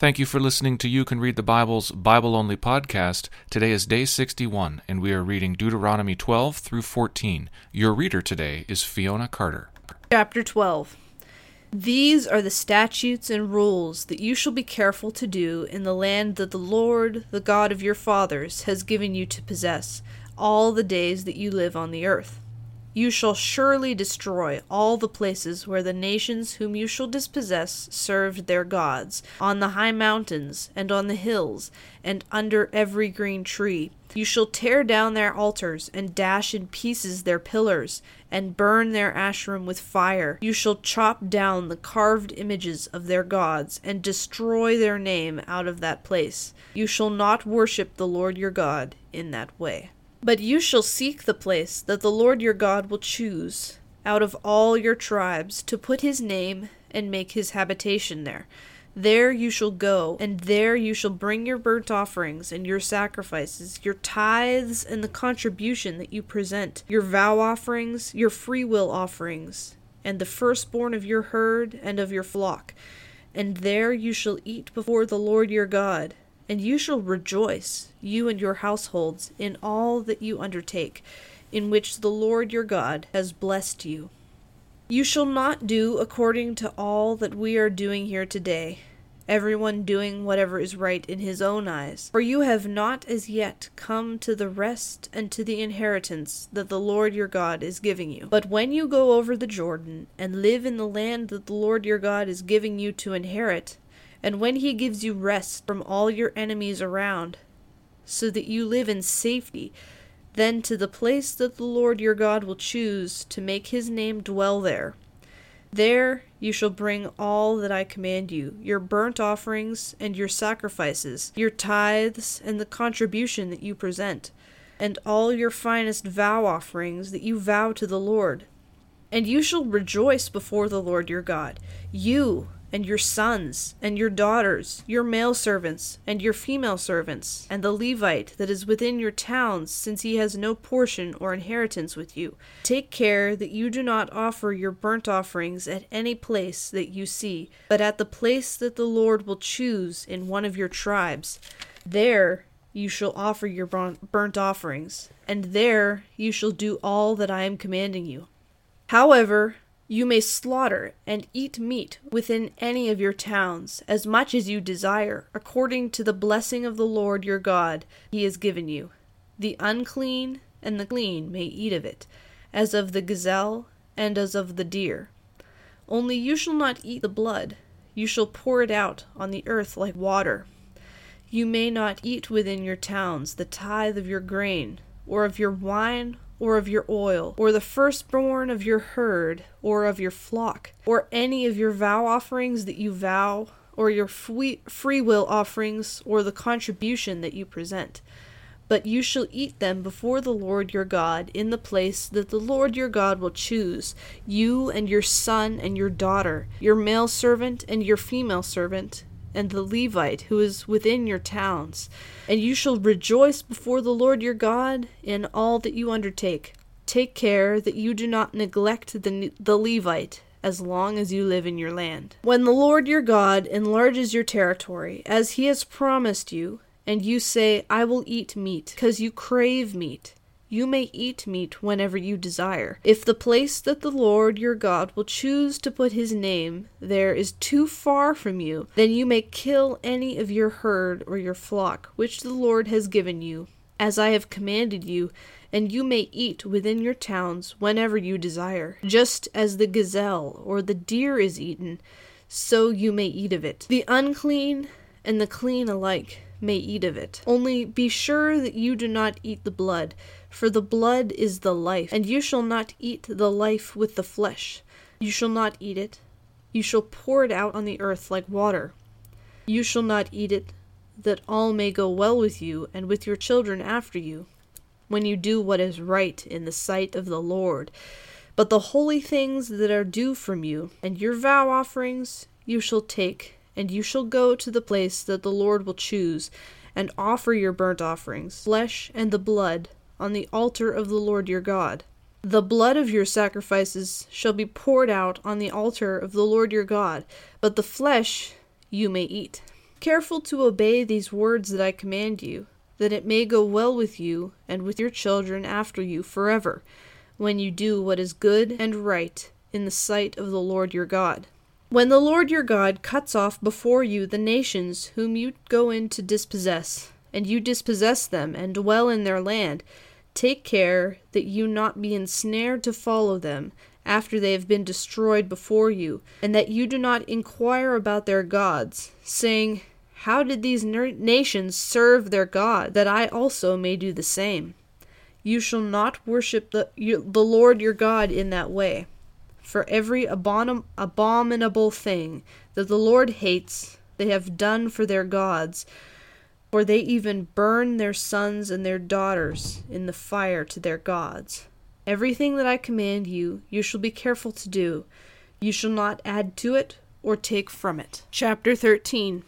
Thank you for listening to You Can Read the Bible's Bible Only podcast. Today is day 61, and we are reading Deuteronomy 12 through 14. Your reader today is Fiona Carter. Chapter 12 These are the statutes and rules that you shall be careful to do in the land that the Lord, the God of your fathers, has given you to possess, all the days that you live on the earth. You shall surely destroy all the places where the nations whom you shall dispossess served their gods, on the high mountains, and on the hills, and under every green tree. You shall tear down their altars, and dash in pieces their pillars, and burn their Asherim with fire. You shall chop down the carved images of their gods, and destroy their name out of that place. You shall not worship the Lord your God in that way. But you shall seek the place that the Lord your God will choose out of all your tribes to put his name and make his habitation there. There you shall go, and there you shall bring your burnt offerings and your sacrifices, your tithes and the contribution that you present, your vow offerings, your freewill offerings, and the firstborn of your herd and of your flock. And there you shall eat before the Lord your God and you shall rejoice, you and your households, in all that you undertake, in which the Lord your God has blessed you. You shall not do according to all that we are doing here today, everyone doing whatever is right in his own eyes. For you have not as yet come to the rest and to the inheritance that the Lord your God is giving you. But when you go over the Jordan, and live in the land that the Lord your God is giving you to inherit, and when he gives you rest from all your enemies around, so that you live in safety, then to the place that the Lord your God will choose to make his name dwell there. There you shall bring all that I command you your burnt offerings and your sacrifices, your tithes and the contribution that you present, and all your finest vow offerings that you vow to the Lord. And you shall rejoice before the Lord your God, you and your sons, and your daughters, your male servants, and your female servants, and the Levite that is within your towns, since he has no portion or inheritance with you. Take care that you do not offer your burnt offerings at any place that you see, but at the place that the Lord will choose in one of your tribes. There you shall offer your burnt offerings, and there you shall do all that I am commanding you. However, you may slaughter and eat meat within any of your towns, as much as you desire, according to the blessing of the Lord your God he has given you. The unclean and the clean may eat of it, as of the gazelle and as of the deer. Only you shall not eat the blood, you shall pour it out on the earth like water. You may not eat within your towns the tithe of your grain, or of your wine, or of your oil, or the firstborn of your herd, or of your flock, or any of your vow offerings that you vow, or your free, will offerings, or the contribution that you present. But you shall eat them before the Lord your God in the place that the Lord your God will choose, you and your son and your daughter, your male servant and your female servant, and the Levite who is within your towns. And you shall rejoice before the Lord your God in all that you undertake. Take care that you do not neglect the, the Levite as long as you live in your land. When the Lord your God enlarges your territory, as he has promised you, and you say, I will eat meat, because you crave meat, you may eat meat whenever you desire. If the place that the Lord your God will choose to put his name there is too far from you, then you may kill any of your herd or your flock, which the Lord has given you, as I have commanded you, and you may eat within your towns whenever you desire. Just as the gazelle or the deer is eaten, so you may eat of it. The unclean and the clean alike may eat of it. Only be sure that you do not eat the blood for the blood is the life, and you shall not eat the life with the flesh. You shall not eat it. You shall pour it out on the earth like water. You shall not eat it, that all may go well with you and with your children after you, when you do what is right in the sight of the Lord. But the holy things that are due from you, and your vow offerings, you shall take, and you shall go to the place that the Lord will choose, and offer your burnt offerings, flesh and the blood, on the altar of the Lord your God. The blood of your sacrifices shall be poured out on the altar of the Lord your God, but the flesh you may eat. Careful to obey these words that I command you, that it may go well with you and with your children after you forever, when you do what is good and right in the sight of the Lord your God. When the Lord your God cuts off before you the nations whom you go in to dispossess, and you dispossess them and dwell in their land, take care that you not be ensnared to follow them after they have been destroyed before you, and that you do not inquire about their gods, saying, How did these nations serve their God, that I also may do the same? You shall not worship the, the Lord your God in that way. For every abomin- abominable thing that the Lord hates, they have done for their gods, for they even burn their sons and their daughters in the fire to their gods. Everything that I command you, you shall be careful to do. You shall not add to it or take from it. Chapter 13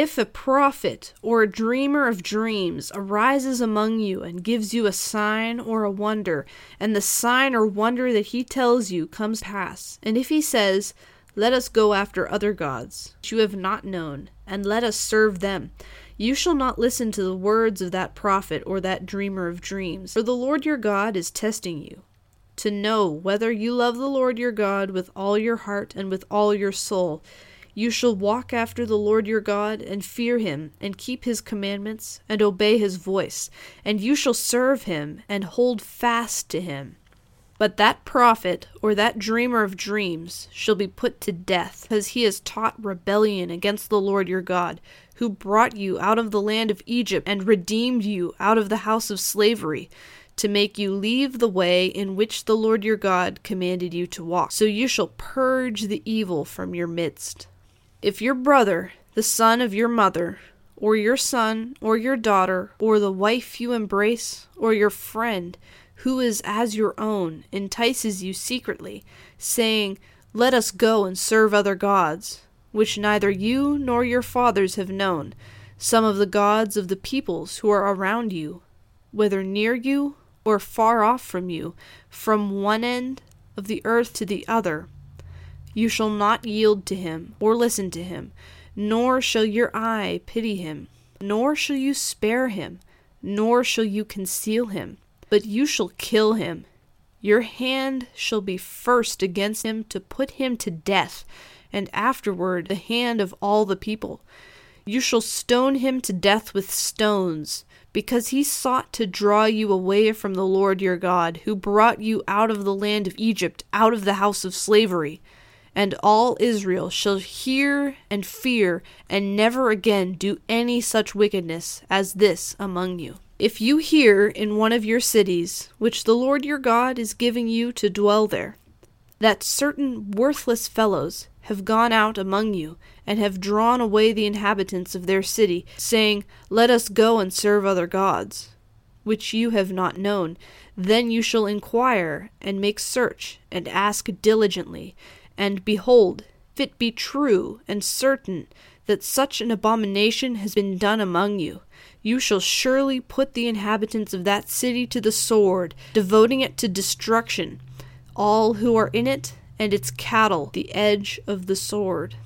If a prophet or a dreamer of dreams arises among you and gives you a sign or a wonder, and the sign or wonder that he tells you comes pass, and if he says, Let us go after other gods, which you have not known, and let us serve them, you shall not listen to the words of that prophet or that dreamer of dreams, for the Lord your God is testing you, to know whether you love the Lord your God with all your heart and with all your soul. You shall walk after the Lord your God, and fear him, and keep his commandments, and obey his voice, and you shall serve him, and hold fast to him. But that prophet, or that dreamer of dreams, shall be put to death, because he has taught rebellion against the Lord your God who brought you out of the land of Egypt and redeemed you out of the house of slavery, to make you leave the way in which the Lord your God commanded you to walk. So you shall purge the evil from your midst. If your brother, the son of your mother, or your son, or your daughter, or the wife you embrace, or your friend, who is as your own, entices you secretly, saying, Let us go and serve other gods, which neither you nor your fathers have known, some of the gods of the peoples who are around you, whether near you or far off from you, from one end of the earth to the other. You shall not yield to him or listen to him, nor shall your eye pity him, nor shall you spare him, nor shall you conceal him, but you shall kill him. Your hand shall be first against him to put him to death and afterward the hand of all the people. You shall stone him to death with stones, because he sought to draw you away from the Lord your God, who brought you out of the land of Egypt, out of the house of slavery. And all Israel shall hear and fear, and never again do any such wickedness as this among you. If you hear in one of your cities, which the Lord your God is giving you to dwell there, that certain worthless fellows have gone out among you, and have drawn away the inhabitants of their city, saying, Let us go and serve other gods, which you have not known. Then you shall inquire, and make search, and ask diligently. And behold, if it be true and certain that such an abomination has been done among you, you shall surely put the inhabitants of that city to the sword, devoting it to destruction, all who are in it and its cattle the edge of the sword.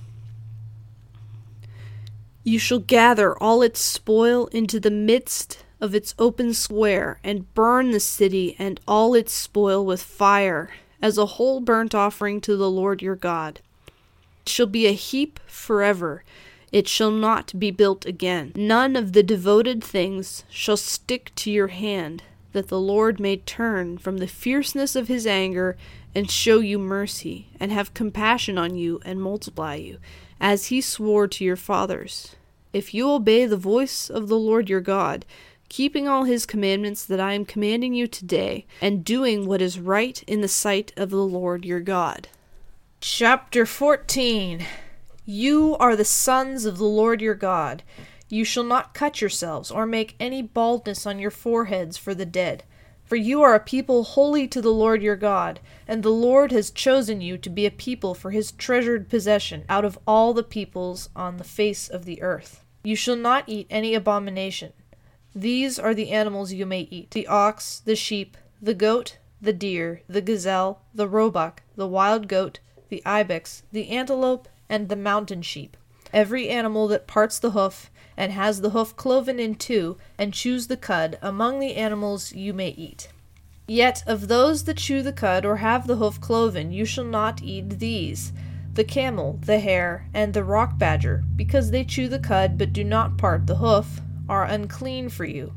You shall gather all its spoil into the midst of its open square, and burn the city and all its spoil with fire, as a whole burnt offering to the Lord your God. It shall be a heap forever. It shall not be built again. None of the devoted things shall stick to your hand, that the Lord may turn from the fierceness of his anger and show you mercy, and have compassion on you, and multiply you, as he swore to your fathers. If you obey the voice of the Lord your God, keeping all his commandments that I am commanding you today, and doing what is right in the sight of the Lord your God. Chapter 14 You are the sons of the Lord your God. You shall not cut yourselves, or make any baldness on your foreheads for the dead for you are a people holy to the Lord your God, and the Lord has chosen you to be a people for his treasured possession out of all the peoples on the face of the earth. You shall not eat any abomination. These are the animals you may eat. The ox, the sheep, the goat, the deer, the gazelle, the roebuck, the wild goat, the ibex, the antelope, and the mountain sheep. Every animal that parts the hoof, and has the hoof cloven in two, and chews the cud, among the animals you may eat. Yet of those that chew the cud, or have the hoof cloven, you shall not eat these the camel, the hare, and the rock badger, because they chew the cud, but do not part the hoof, are unclean for you.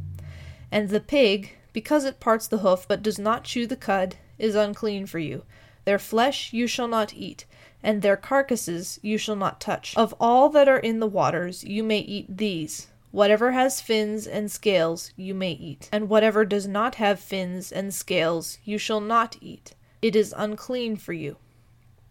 And the pig, because it parts the hoof, but does not chew the cud, is unclean for you. Their flesh you shall not eat, and their carcasses you shall not touch. Of all that are in the waters you may eat these. Whatever has fins and scales you may eat, and whatever does not have fins and scales you shall not eat. It is unclean for you.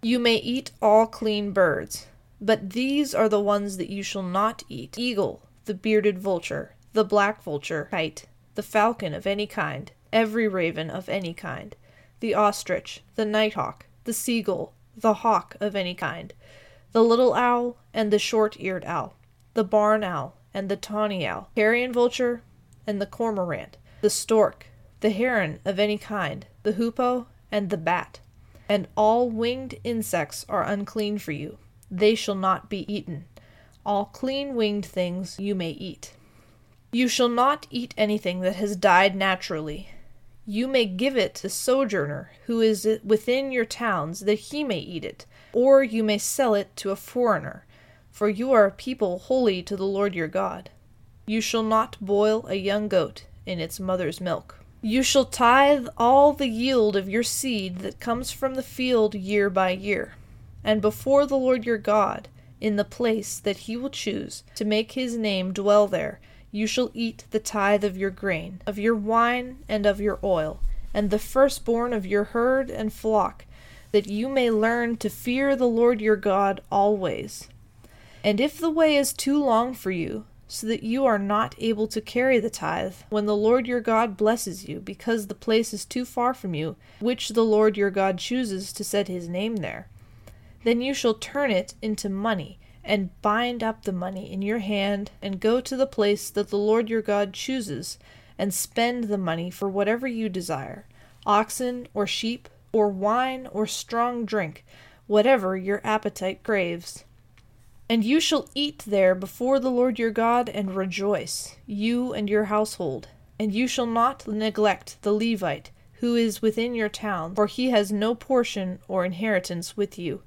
You may eat all clean birds, but these are the ones that you shall not eat eagle, the bearded vulture, the black vulture, kite, the falcon of any kind, every raven of any kind, the ostrich, the nighthawk, the seagull, the hawk of any kind, the little owl and the short eared owl, the barn owl and the tawny owl, carrion vulture and the cormorant, the stork, the heron of any kind, the hoopoe and the bat and all winged insects are unclean for you. They shall not be eaten. All clean winged things you may eat. You shall not eat anything that has died naturally. You may give it to sojourner who is within your towns, that he may eat it, or you may sell it to a foreigner, for you are a people holy to the Lord your God. You shall not boil a young goat in its mother's milk. You shall tithe all the yield of your seed that comes from the field year by year, and before the Lord your God, in the place that he will choose to make his name dwell there, you shall eat the tithe of your grain, of your wine, and of your oil, and the firstborn of your herd and flock, that you may learn to fear the Lord your God always. And if the way is too long for you, so that you are not able to carry the tithe when the Lord your God blesses you, because the place is too far from you, which the Lord your God chooses to set his name there. Then you shall turn it into money, and bind up the money in your hand, and go to the place that the Lord your God chooses, and spend the money for whatever you desire oxen, or sheep, or wine, or strong drink, whatever your appetite craves. And you shall eat there before the Lord your God and rejoice, you and your household. And you shall not neglect the Levite who is within your town, for he has no portion or inheritance with you.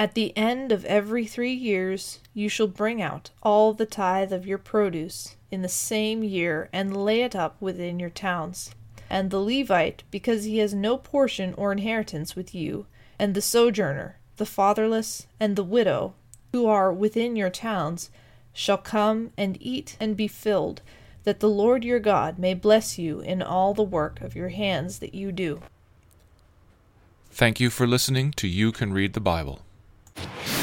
At the end of every three years you shall bring out all the tithe of your produce in the same year and lay it up within your towns. And the Levite, because he has no portion or inheritance with you, and the sojourner, the fatherless, and the widow, who are within your towns shall come and eat and be filled, that the Lord your God may bless you in all the work of your hands that you do. Thank you for listening to You Can Read the Bible. あ。